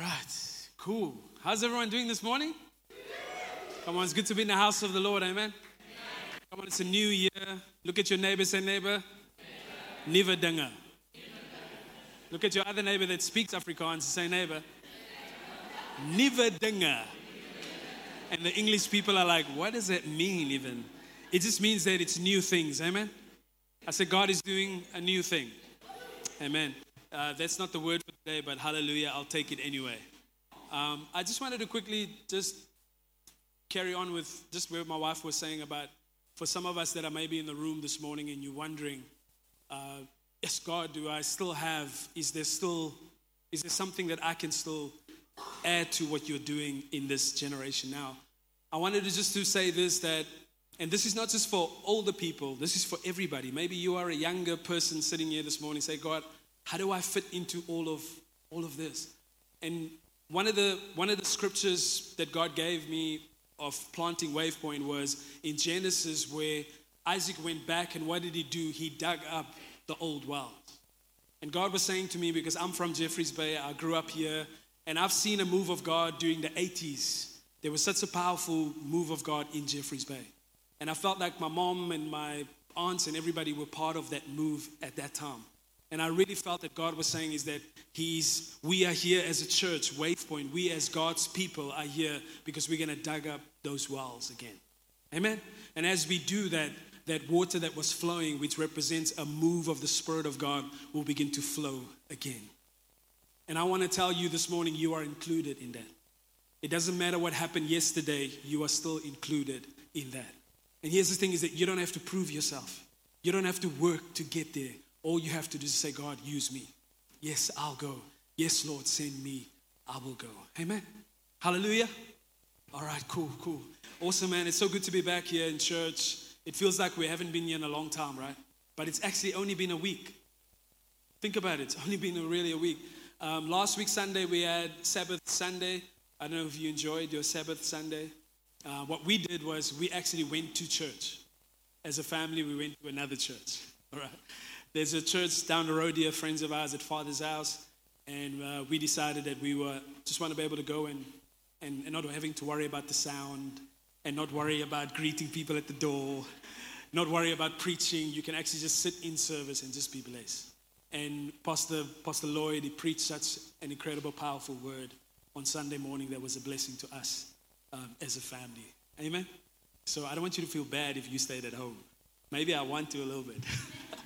right, cool. How's everyone doing this morning? Come on, it's good to be in the house of the Lord, amen? Come on, it's a new year. Look at your neighbor, say neighbor. Niva Dunga. Look at your other neighbor that speaks Afrikaans, say neighbor. Niva Dunga. And the English people are like, what does that mean even? It just means that it's new things, amen? I said, God is doing a new thing. Amen. Uh, that's not the word for today, but hallelujah, I'll take it anyway. Um, I just wanted to quickly just carry on with just where my wife was saying about for some of us that are maybe in the room this morning and you're wondering, uh, yes, God, do I still have, is there still, is there something that I can still add to what you're doing in this generation now? I wanted to just to say this that, and this is not just for older people, this is for everybody. Maybe you are a younger person sitting here this morning, say, God, how do I fit into all of all of this? And one of the one of the scriptures that God gave me of planting Wavepoint was in Genesis where Isaac went back and what did he do? He dug up the old wells. And God was saying to me, because I'm from Jeffreys Bay, I grew up here, and I've seen a move of God during the 80s. There was such a powerful move of God in Jeffreys Bay. And I felt like my mom and my aunts and everybody were part of that move at that time. And I really felt that God was saying is that He's we are here as a church, Wavepoint, we as God's people are here because we're gonna dig up those wells again. Amen. And as we do that, that water that was flowing, which represents a move of the Spirit of God, will begin to flow again. And I want to tell you this morning, you are included in that. It doesn't matter what happened yesterday, you are still included in that. And here's the thing is that you don't have to prove yourself. You don't have to work to get there. All you have to do is say, God, use me. Yes, I'll go. Yes, Lord, send me. I will go. Amen. Hallelujah. All right, cool, cool. Awesome, man. It's so good to be back here in church. It feels like we haven't been here in a long time, right? But it's actually only been a week. Think about it. It's only been really a week. Um, last week, Sunday, we had Sabbath Sunday. I don't know if you enjoyed your Sabbath Sunday. Uh, what we did was we actually went to church. As a family, we went to another church. All right. There's a church down the road here, friends of ours at Father's house, and uh, we decided that we were just want to be able to go and, and, and not having to worry about the sound and not worry about greeting people at the door, not worry about preaching. You can actually just sit in service and just be blessed. And Pastor, Pastor Lloyd, he preached such an incredible, powerful word on Sunday morning that was a blessing to us um, as a family. Amen? So I don't want you to feel bad if you stayed at home. Maybe I want to a little bit.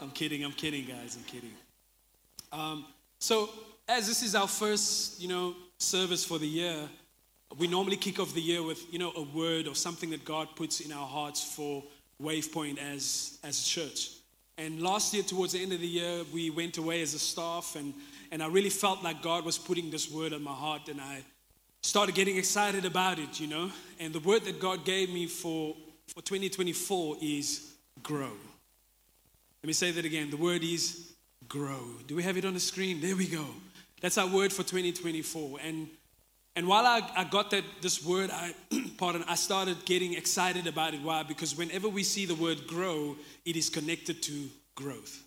I'm kidding, I'm kidding, guys, I'm kidding. Um, so, as this is our first, you know, service for the year, we normally kick off the year with, you know, a word or something that God puts in our hearts for Wavepoint as, as a church. And last year, towards the end of the year, we went away as a staff, and, and I really felt like God was putting this word on my heart, and I started getting excited about it, you know. And the word that God gave me for, for 2024 is grow. Let me say that again. The word is grow. Do we have it on the screen? There we go. That's our word for 2024. And and while I, I got that this word, I pardon, I started getting excited about it. Why? Because whenever we see the word grow, it is connected to growth.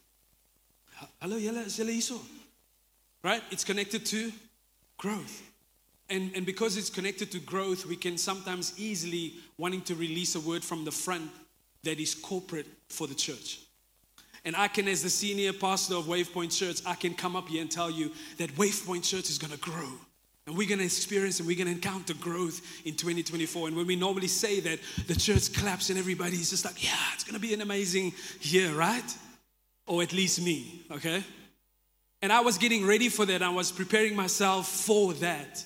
Hello, right? It's connected to growth. And, and because it's connected to growth, we can sometimes easily wanting to release a word from the front that is corporate for the church. And I can, as the senior pastor of Wavepoint Church, I can come up here and tell you that Wavepoint Church is going to grow. And we're going to experience and we're going to encounter growth in 2024. And when we normally say that, the church claps and everybody's just like, yeah, it's going to be an amazing year, right? Or at least me, okay? And I was getting ready for that. I was preparing myself for that.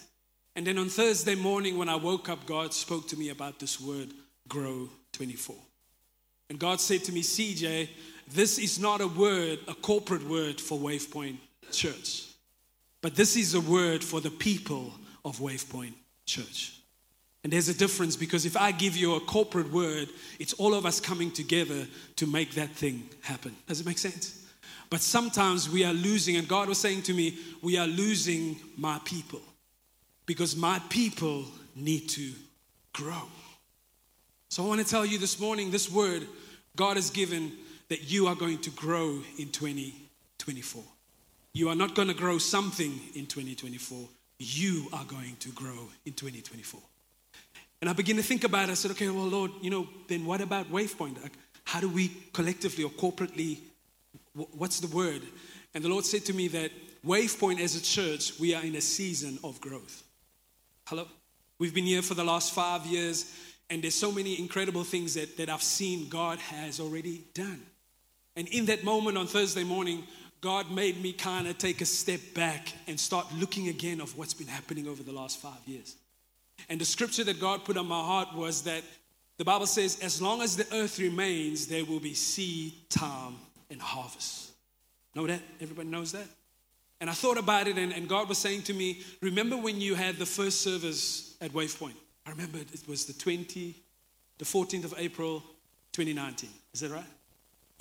And then on Thursday morning, when I woke up, God spoke to me about this word, grow 24. And God said to me, CJ, this is not a word, a corporate word for Wavepoint Church, but this is a word for the people of Wavepoint Church. And there's a difference because if I give you a corporate word, it's all of us coming together to make that thing happen. Does it make sense? But sometimes we are losing, and God was saying to me, we are losing my people because my people need to grow. So I want to tell you this morning this word God has given that you are going to grow in 2024. You are not going to grow something in 2024. you are going to grow in 2024. And I begin to think about it. I said, okay, well, Lord, you know, then what about WavePoint? Like, how do we collectively or corporately, what's the word? And the Lord said to me that WavePoint as a church, we are in a season of growth. Hello? We've been here for the last five years, and there's so many incredible things that, that I've seen God has already done. And in that moment on Thursday morning, God made me kind of take a step back and start looking again of what's been happening over the last five years. And the scripture that God put on my heart was that the Bible says, as long as the earth remains, there will be seed, time, and harvest. Know that? Everybody knows that? And I thought about it, and, and God was saying to me, Remember when you had the first service at WavePoint? I remember it was the 20, the 14th of April, 2019. Is that right?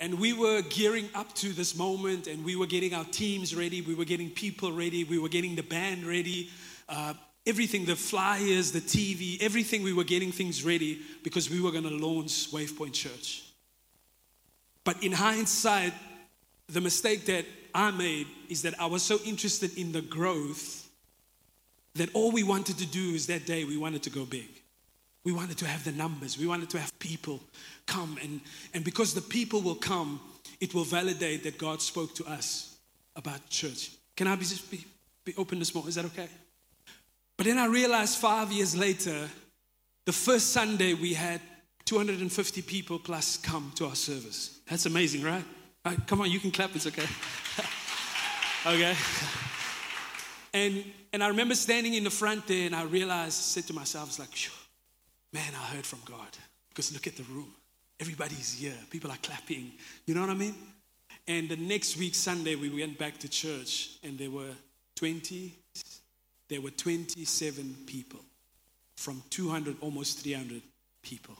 And we were gearing up to this moment, and we were getting our teams ready, we were getting people ready, we were getting the band ready. Uh, everything the flyers, the TV, everything we were getting things ready because we were going to launch WavePoint Church. But in hindsight, the mistake that I made is that I was so interested in the growth that all we wanted to do is that day we wanted to go big. We wanted to have the numbers, we wanted to have people come. And, and because the people will come, it will validate that God spoke to us about church. Can I be, just be, be open this morning? Is that okay? But then I realized five years later, the first Sunday we had 250 people plus come to our service. That's amazing, right? right come on, you can clap, it's okay. okay. And, and I remember standing in the front there and I realized, said to myself, it's like, man, I heard from God. Because look at the room. Everybody's here. People are clapping. You know what I mean? And the next week, Sunday, we went back to church and there were 20, there were 27 people from 200, almost 300 people.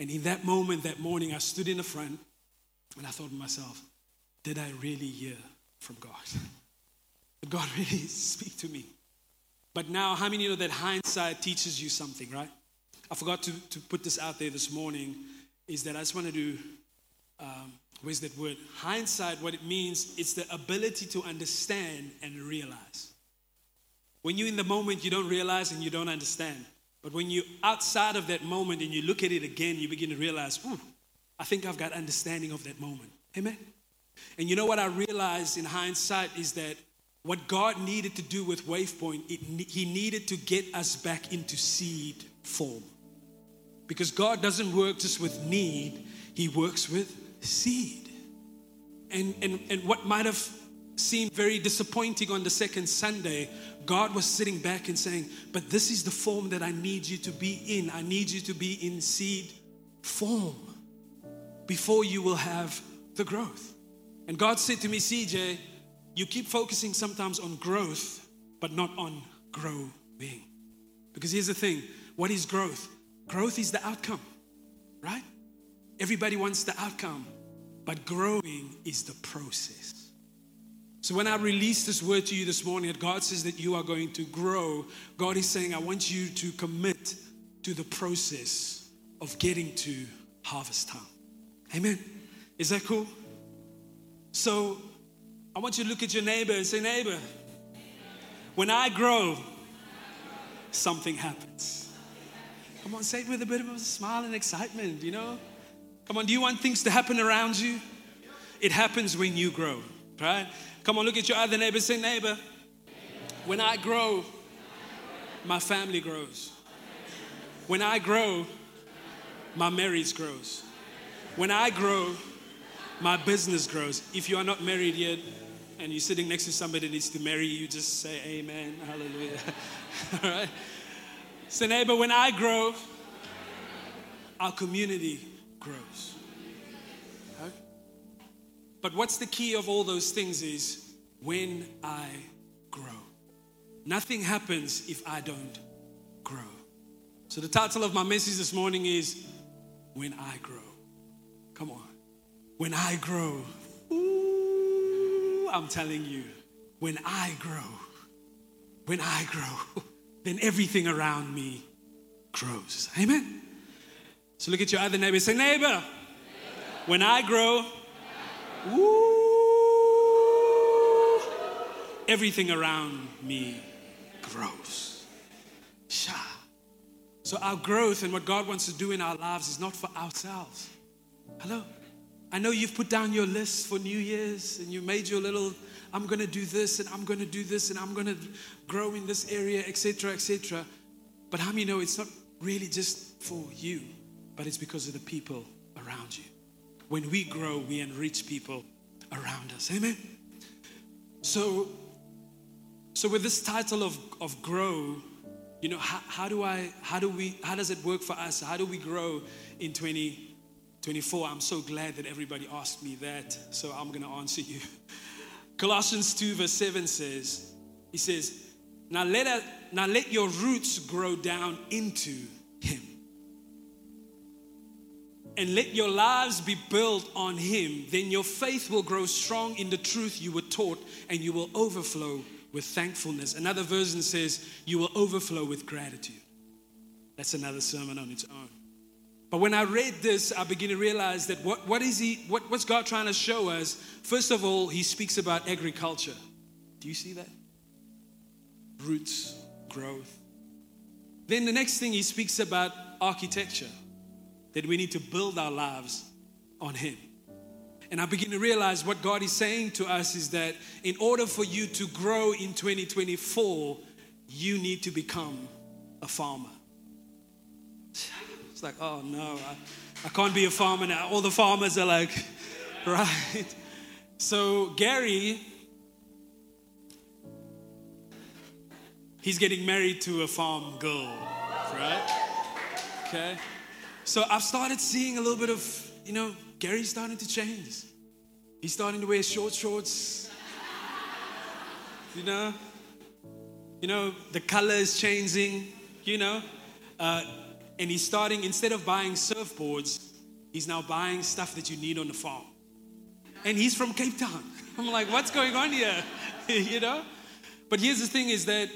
And in that moment, that morning, I stood in the front and I thought to myself, did I really hear from God? Did God really speak to me? But now, how many know that hindsight teaches you something, right? I forgot to, to put this out there this morning is that I just want to do, um, where's that word? Hindsight, what it means, it's the ability to understand and realize. When you're in the moment, you don't realize and you don't understand. But when you're outside of that moment and you look at it again, you begin to realize, ooh, I think I've got understanding of that moment. Amen? And you know what I realized in hindsight is that what God needed to do with WavePoint, it, He needed to get us back into seed form. Because God doesn't work just with need, He works with seed. And, and, and what might have seemed very disappointing on the second Sunday, God was sitting back and saying, But this is the form that I need you to be in. I need you to be in seed form before you will have the growth. And God said to me, CJ, you keep focusing sometimes on growth, but not on growing. Because here's the thing what is growth? Growth is the outcome, right? Everybody wants the outcome, but growing is the process. So when I release this word to you this morning, that God says that you are going to grow, God is saying, I want you to commit to the process of getting to harvest time. Amen. Is that cool? So I want you to look at your neighbor and say, neighbor, when I grow, something happens. Come on, say it with a bit of a smile and excitement, you know? Come on, do you want things to happen around you? It happens when you grow, right? Come on, look at your other neighbor. Say, neighbor, when I grow, my family grows. When I grow, my marriage grows. When I grow, my business grows. If you are not married yet and you're sitting next to somebody that needs to marry you, just say amen, hallelujah. All right? So, neighbor, when I grow, our community grows. Okay? But what's the key of all those things is when I grow. Nothing happens if I don't grow. So, the title of my message this morning is When I Grow. Come on. When I grow, ooh, I'm telling you, when I grow, when I grow. then everything around me grows. Amen? So look at your other neighbor say, neighbor, neighbor. when I grow, ooh, everything around me grows. Sha. So, our growth and what God wants to do in our lives is not for ourselves. Hello? I know you've put down your list for New Year's and you made your little, I'm going to do this and I'm going to do this and I'm going to grow in this area, etc., etc. But how many know it's not really just for you, but it's because of the people around you. When we grow, we enrich people around us. Amen. So, so with this title of, of grow, you know, how, how do I, how do we, how does it work for us? How do we grow in 2024? I'm so glad that everybody asked me that. So I'm going to answer you. Colossians 2 verse 7 says, he says, now let, now let your roots grow down into him and let your lives be built on Him, then your faith will grow strong in the truth you were taught and you will overflow with thankfulness. Another version says, You will overflow with gratitude. That's another sermon on its own. But when I read this, I begin to realize that what, what is he, what, what's God trying to show us? First of all, he speaks about agriculture. Do you see that? Roots, growth. Then the next thing he speaks about architecture that we need to build our lives on Him. And I begin to realize what God is saying to us is that in order for you to grow in 2024, you need to become a farmer. It's like, oh no, I, I can't be a farmer now. All the farmers are like, right? So, Gary, he's getting married to a farm girl, right? Okay. So I've started seeing a little bit of, you know, Gary's starting to change. He's starting to wear short shorts. You know? You know, the color is changing, you know? Uh, and he's starting, instead of buying surfboards, he's now buying stuff that you need on the farm. And he's from Cape Town. I'm like, what's going on here? you know? But here's the thing is that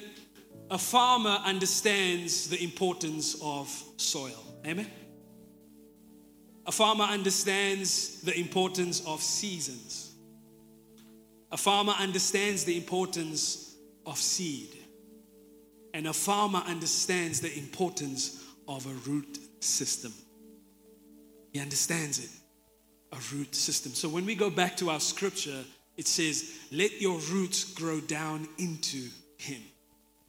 a farmer understands the importance of soil. Amen? A farmer understands the importance of seasons. A farmer understands the importance of seed. And a farmer understands the importance of a root system. He understands it. A root system. So when we go back to our scripture, it says, Let your roots grow down into Him.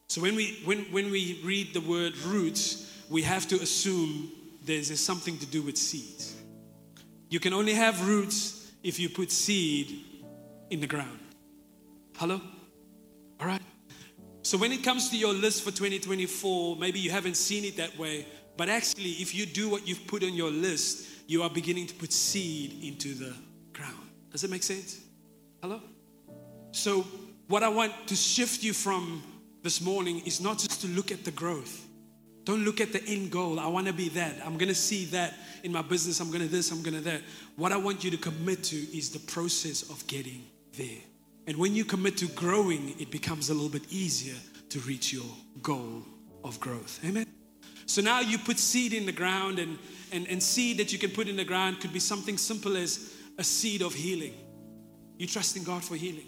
So when we, when, when we read the word roots, we have to assume there's something to do with seeds. You can only have roots if you put seed in the ground. Hello? All right? So when it comes to your list for 2024, maybe you haven't seen it that way, but actually, if you do what you've put on your list, you are beginning to put seed into the ground. Does that make sense? Hello? So, what I want to shift you from this morning is not just to look at the growth, don't look at the end goal. I want to be that. I'm going to see that in my business. I'm going to this, I'm going to that. What I want you to commit to is the process of getting there. And when you commit to growing, it becomes a little bit easier to reach your goal of growth. Amen. So now you put seed in the ground, and, and, and seed that you can put in the ground could be something simple as a seed of healing. You trust in God for healing.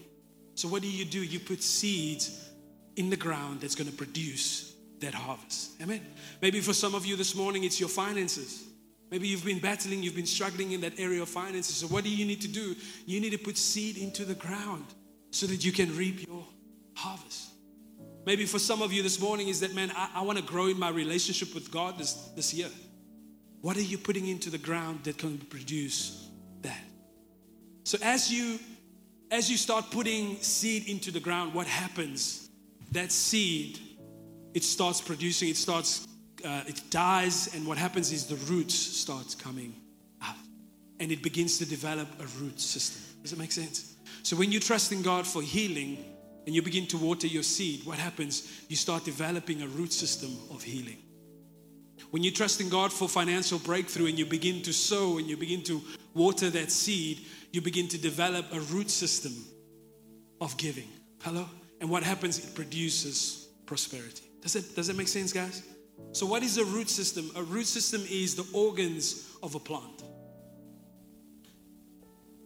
So what do you do? You put seeds in the ground that's going to produce that harvest. Amen. Maybe for some of you this morning, it's your finances. Maybe you've been battling, you've been struggling in that area of finances. So, what do you need to do? You need to put seed into the ground so that you can reap your harvest. Maybe for some of you this morning is that, man, I, I want to grow in my relationship with God this, this year. What are you putting into the ground that can produce that? So, as you as you start putting seed into the ground, what happens? That seed it starts producing, it starts, uh, it dies, and what happens is the roots start coming out. And it begins to develop a root system. Does it make sense? So when you trust in God for healing and you begin to water your seed, what happens? You start developing a root system of healing. When you trust in God for financial breakthrough and you begin to sow and you begin to water that seed, you begin to develop a root system of giving. Hello? And what happens? It produces prosperity. Does it, does that make sense, guys? So, what is a root system? A root system is the organs of a plant.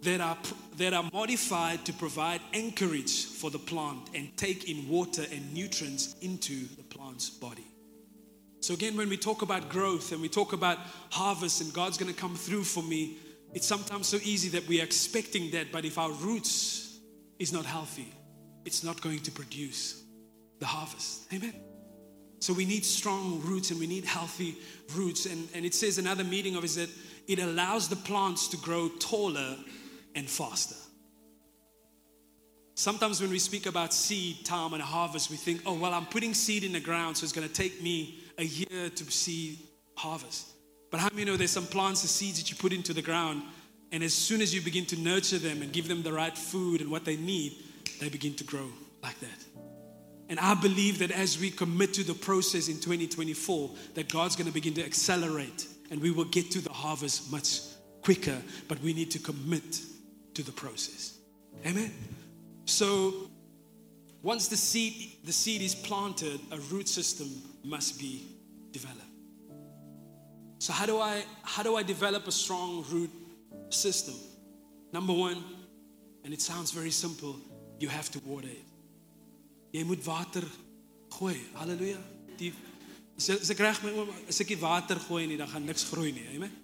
That are, that are modified to provide anchorage for the plant and take in water and nutrients into the plant's body. So, again, when we talk about growth and we talk about harvest and God's going to come through for me, it's sometimes so easy that we are expecting that, but if our roots is not healthy, it's not going to produce the harvest. Amen. So we need strong roots and we need healthy roots. And, and it says another meaning of is that it allows the plants to grow taller and faster. Sometimes when we speak about seed time and harvest, we think, oh, well, I'm putting seed in the ground, so it's going to take me a year to see harvest. But how many know there's some plants, the seeds that you put into the ground, and as soon as you begin to nurture them and give them the right food and what they need, they begin to grow like that. And I believe that as we commit to the process in 2024, that God's going to begin to accelerate and we will get to the harvest much quicker, but we need to commit to the process. Amen. So once the seed the seed is planted, a root system must be developed. So how do I how do I develop a strong root system? Number 1, and it sounds very simple, you have to water it. Jy moet water gooi. Halleluja. Die as ek reg met oom, as ek water gooi nie, dan gaan niks groei nie. Amen.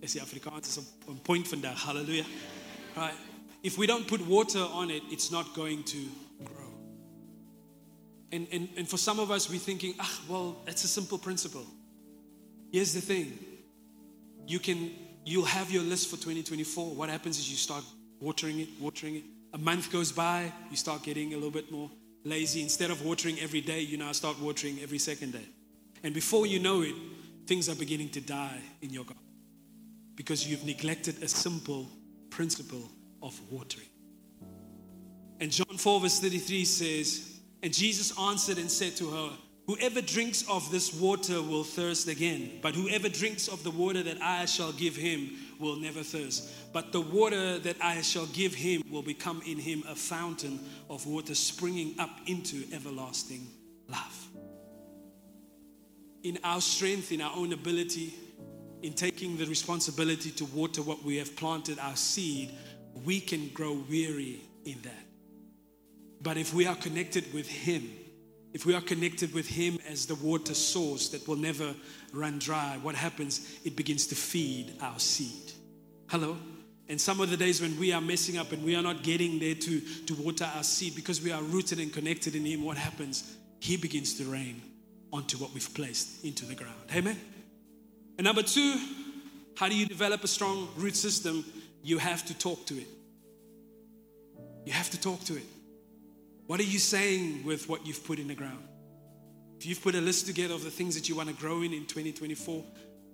Is die Afrikaans is op 'n point vandag. Halleluja. Right. If we don't put water on it, it's not going to grow. And, and, and for some of us, we're thinking, ah, well, it's a simple principle. Here's the thing. You can, you'll have your list for 2024. What happens is you start watering it, watering it. A month goes by, you start getting a little bit more lazy. Instead of watering every day, you now start watering every second day. And before you know it, things are beginning to die in your garden because you've neglected a simple principle of watering. And John 4, verse 33 says, And Jesus answered and said to her, Whoever drinks of this water will thirst again, but whoever drinks of the water that I shall give him will never thirst. But the water that I shall give him will become in him a fountain of water springing up into everlasting life. In our strength, in our own ability, in taking the responsibility to water what we have planted, our seed, we can grow weary in that. But if we are connected with Him, if we are connected with Him as the water source that will never run dry, what happens? It begins to feed our seed. Hello? And some of the days when we are messing up and we are not getting there to, to water our seed because we are rooted and connected in Him, what happens? He begins to rain onto what we've placed into the ground. Amen? And number two, how do you develop a strong root system? You have to talk to it. You have to talk to it. What are you saying with what you've put in the ground? If you've put a list together of the things that you want to grow in in 2024,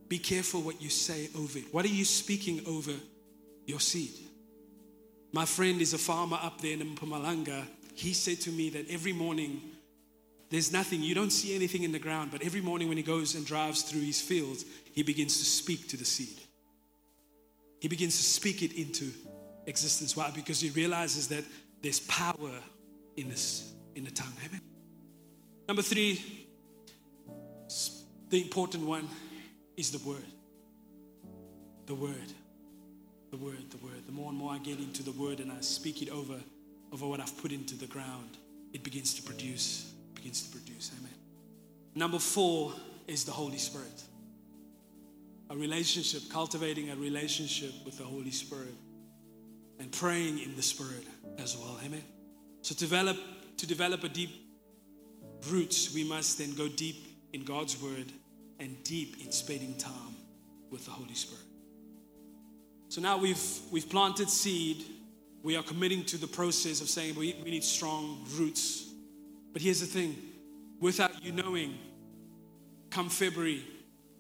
be careful what you say over it. What are you speaking over your seed? My friend is a farmer up there in Mpumalanga. He said to me that every morning, there's nothing, you don't see anything in the ground, but every morning when he goes and drives through his fields, he begins to speak to the seed. He begins to speak it into existence. Why? Because he realizes that there's power in this in the tongue. Amen. Number three, the important one is the word. The word. The word, the word. The more and more I get into the word and I speak it over, over what I've put into the ground, it begins to produce, begins to produce. Amen. Number four is the Holy Spirit. A relationship, cultivating a relationship with the Holy Spirit and praying in the Spirit as well. Amen. So develop to develop a deep roots, we must then go deep in God's word and deep in spending time with the Holy Spirit. So now we've we've planted seed. We are committing to the process of saying we, we need strong roots. But here's the thing without you knowing, come February,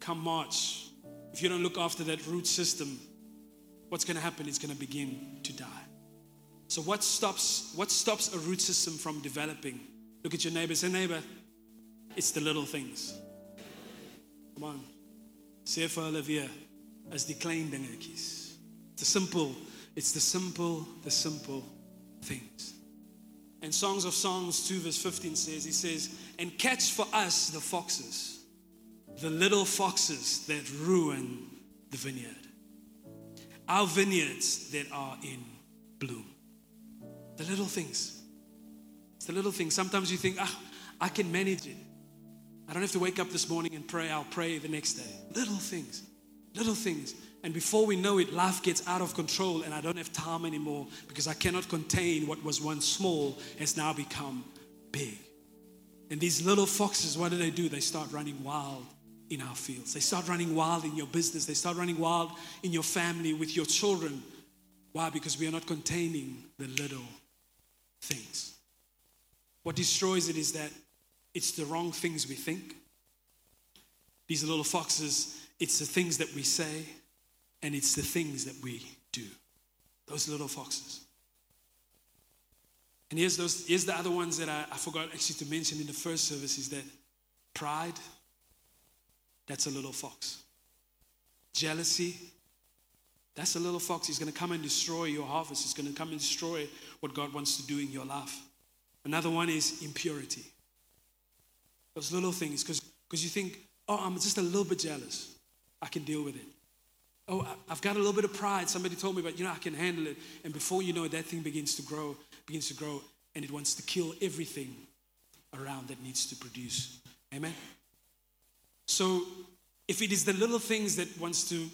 come March, if you don't look after that root system, what's going to happen is going to begin to die. So what stops what stops a root system from developing? Look at your neighbor. Say, neighbor, it's the little things. Come on. Sê vir hulle weer as die klein. The simple, it's the simple, the simple things. And Songs of Songs 2 verse 15 says, he says, and catch for us the foxes, the little foxes that ruin the vineyard. our vineyards that are in bloom. The little things. It's the little things. Sometimes you think, ah, I can manage it. I don't have to wake up this morning and pray. I'll pray the next day. Little things. Little things. And before we know it, life gets out of control and I don't have time anymore because I cannot contain what was once small has now become big. And these little foxes, what do they do? They start running wild in our fields. They start running wild in your business. They start running wild in your family, with your children. Why? Because we are not containing the little things. What destroys it is that it's the wrong things we think. These little foxes, it's the things that we say, and it's the things that we do. Those little foxes. And here's, those, here's the other ones that I, I forgot actually to mention in the first service is that pride, that's a little fox. Jealousy, that's a little fox. He's going to come and destroy your harvest. He's going to come and destroy what God wants to do in your life. Another one is impurity. Those little things, because you think, oh, I'm just a little bit jealous. I can deal with it. Oh, I've got a little bit of pride. Somebody told me, but you know, I can handle it. And before you know it, that thing begins to grow, begins to grow, and it wants to kill everything around that needs to produce. Amen? So, if it is the little things that wants to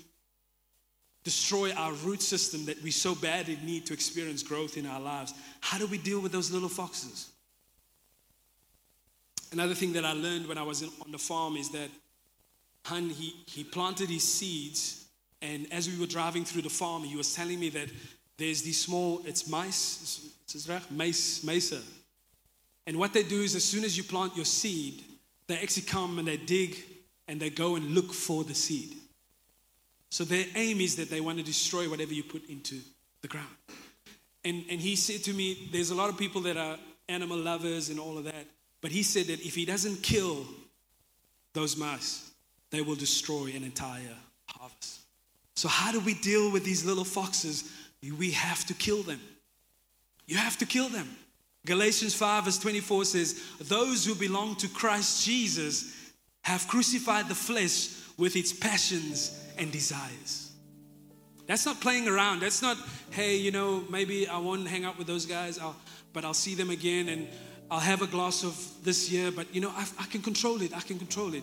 destroy our root system that we so badly need to experience growth in our lives, how do we deal with those little foxes? Another thing that I learned when I was in, on the farm is that Han, he, he planted his seeds and as we were driving through the farm, he was telling me that there's these small, it's mice, it's mice, mice. And what they do is as soon as you plant your seed, they actually come and they dig and they go and look for the seed. So their aim is that they want to destroy whatever you put into the ground. And, and he said to me, there's a lot of people that are animal lovers and all of that. But he said that if he doesn't kill those mice, they will destroy an entire harvest. So, how do we deal with these little foxes? We have to kill them. You have to kill them. Galatians 5, verse 24 says, Those who belong to Christ Jesus have crucified the flesh with its passions and desires. That's not playing around. That's not, hey, you know, maybe I won't hang out with those guys, I'll, but I'll see them again and I'll have a glass of this year, but you know, I, I can control it. I can control it.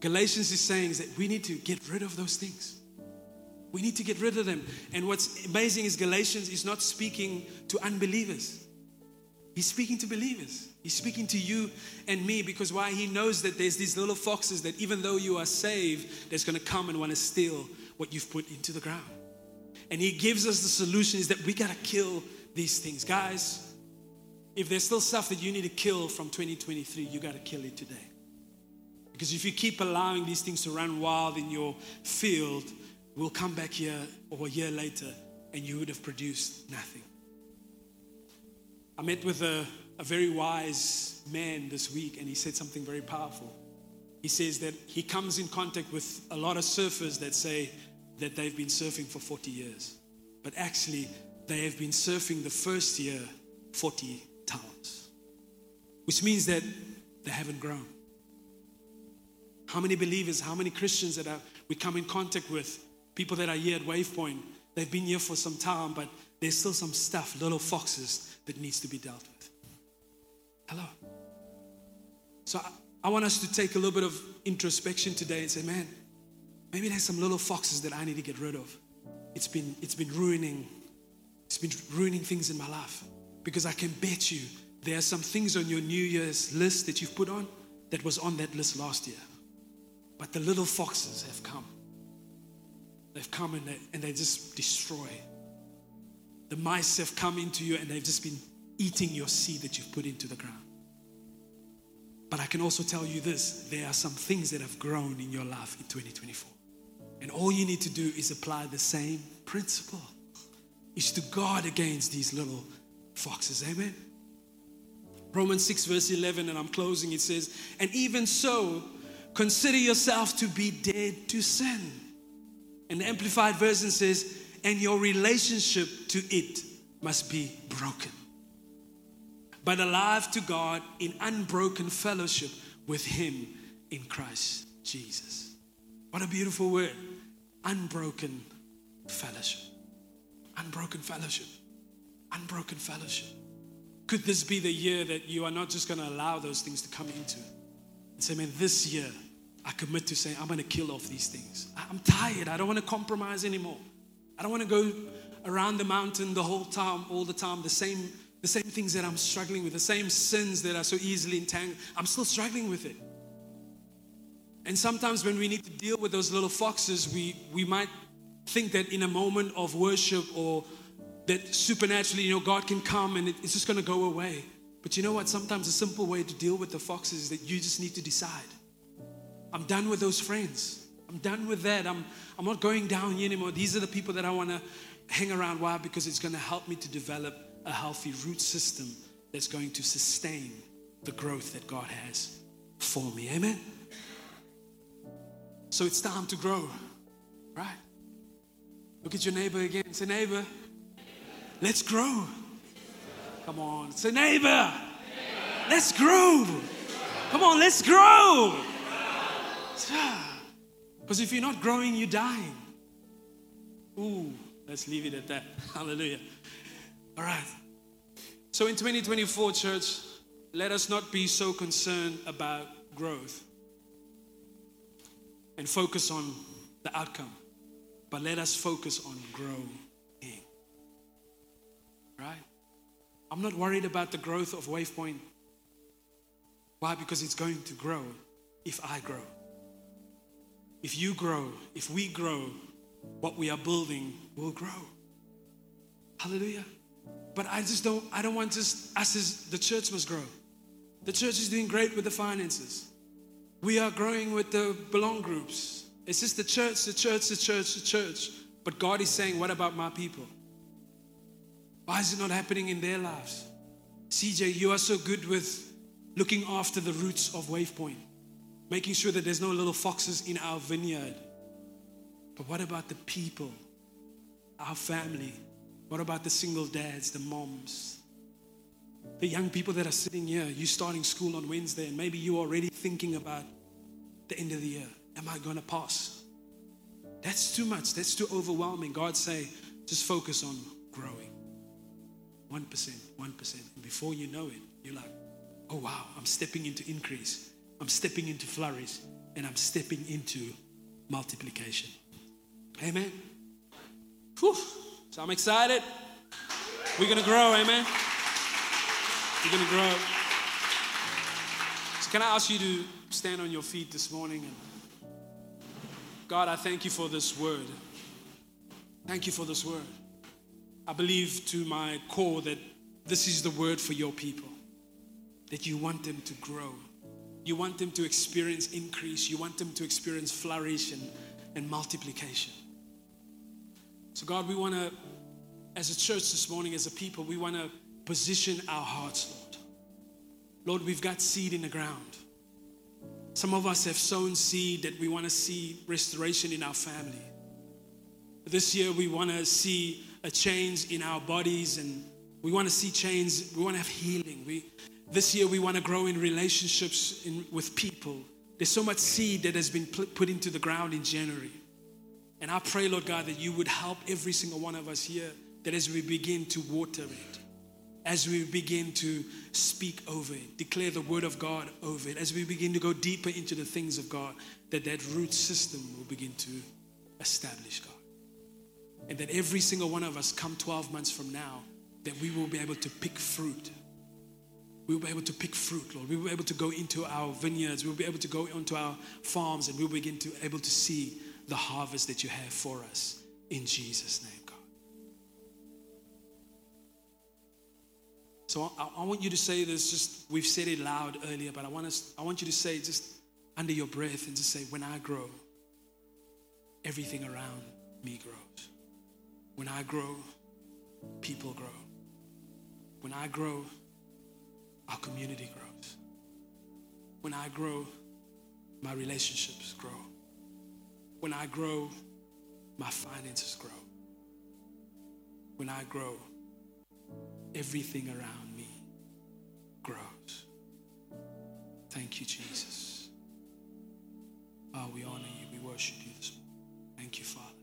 Galatians is saying is that we need to get rid of those things. We need to get rid of them. And what's amazing is Galatians is not speaking to unbelievers. He's speaking to believers. He's speaking to you and me because why? He knows that there's these little foxes that even though you are saved, that's going to come and want to steal what you've put into the ground. And he gives us the solution is that we got to kill these things. Guys, if there's still stuff that you need to kill from 2023, you got to kill it today. Because if you keep allowing these things to run wild in your field, we'll come back here or a year later and you would have produced nothing. I met with a, a very wise man this week and he said something very powerful. He says that he comes in contact with a lot of surfers that say that they've been surfing for 40 years, but actually they have been surfing the first year 40 times, which means that they haven't grown. How many believers, how many Christians that we come in contact with people that are here at Wavepoint, they've been here for some time, but there's still some stuff, little foxes, that needs to be dealt with. Hello. So I, I want us to take a little bit of introspection today and say, man, maybe there's some little foxes that I need to get rid of. It's been, it's been ruining, it's been ruining things in my life. Because I can bet you there are some things on your New Year's list that you've put on that was on that list last year. But the little foxes have come They've come and they, and they just destroy. The mice have come into you and they've just been eating your seed that you've put into the ground. But I can also tell you this there are some things that have grown in your life in 2024. And all you need to do is apply the same principle is to guard against these little foxes. Amen. Romans 6, verse 11, and I'm closing, it says, And even so, consider yourself to be dead to sin and the Amplified Version says, and your relationship to it must be broken, but alive to God in unbroken fellowship with Him in Christ Jesus. What a beautiful word unbroken fellowship. Unbroken fellowship. Unbroken fellowship. Could this be the year that you are not just going to allow those things to come into? And say, man, this year, I commit to saying, I'm going to kill off these things. I'm tired. I don't want to compromise anymore. I don't want to go around the mountain the whole time, all the time, the same, the same things that I'm struggling with, the same sins that are so easily entangled. I'm still struggling with it. And sometimes when we need to deal with those little foxes, we, we might think that in a moment of worship or that supernaturally, you know, God can come and it's just going to go away. But you know what? Sometimes a simple way to deal with the foxes is that you just need to decide. I'm done with those friends. I'm done with that. I'm, I'm not going down here anymore. These are the people that I want to hang around. Why? Because it's going to help me to develop a healthy root system that's going to sustain the growth that God has for me. Amen? So it's time to grow, right? Look at your neighbor again. Say, neighbor, let's grow. Come on. Say, neighbor, let's grow. Come on, let's grow. Because if you're not growing, you're dying. Ooh, let's leave it at that. Hallelujah. All right. So in 2024, church, let us not be so concerned about growth and focus on the outcome, but let us focus on growing. Right? I'm not worried about the growth of Wavepoint. Why? Because it's going to grow if I grow. If you grow, if we grow, what we are building will grow. Hallelujah. But I just don't, I don't want just us as the church must grow. The church is doing great with the finances. We are growing with the belong groups. It's just the church, the church, the church, the church. But God is saying, What about my people? Why is it not happening in their lives? CJ, you are so good with looking after the roots of Wavepoint making sure that there's no little foxes in our vineyard. But what about the people, our family? What about the single dads, the moms, the young people that are sitting here? You starting school on Wednesday, and maybe you're already thinking about the end of the year. Am I going to pass? That's too much. That's too overwhelming. God say, just focus on growing. 1%, 1%. And before you know it, you're like, oh wow, I'm stepping into increase. I'm stepping into flourish and I'm stepping into multiplication. Amen. Whew. So I'm excited. We're going to grow, amen. We're going to grow. So, can I ask you to stand on your feet this morning? And God, I thank you for this word. Thank you for this word. I believe to my core that this is the word for your people, that you want them to grow you want them to experience increase. You want them to experience flourish and, and multiplication. So, God, we want to, as a church this morning, as a people, we want to position our hearts, Lord. Lord, we've got seed in the ground. Some of us have sown seed that we want to see restoration in our family. This year, we want to see a change in our bodies and we want to see change. We want to have healing. We, this year, we want to grow in relationships in, with people. There's so much seed that has been put into the ground in January. And I pray, Lord God, that you would help every single one of us here, that as we begin to water it, as we begin to speak over it, declare the word of God over it, as we begin to go deeper into the things of God, that that root system will begin to establish, God. And that every single one of us come 12 months from now, that we will be able to pick fruit we will be able to pick fruit, Lord. We will be able to go into our vineyards. We will be able to go onto our farms and we'll begin to able to see the harvest that you have for us in Jesus' name, God. So I, I want you to say this, just we've said it loud earlier, but I want us, I want you to say just under your breath and just say, when I grow, everything around me grows. When I grow, people grow. When I grow, our community grows. When I grow, my relationships grow. When I grow, my finances grow. When I grow, everything around me grows. Thank you, Jesus. Oh, we honor you. We worship you this morning. Thank you, Father.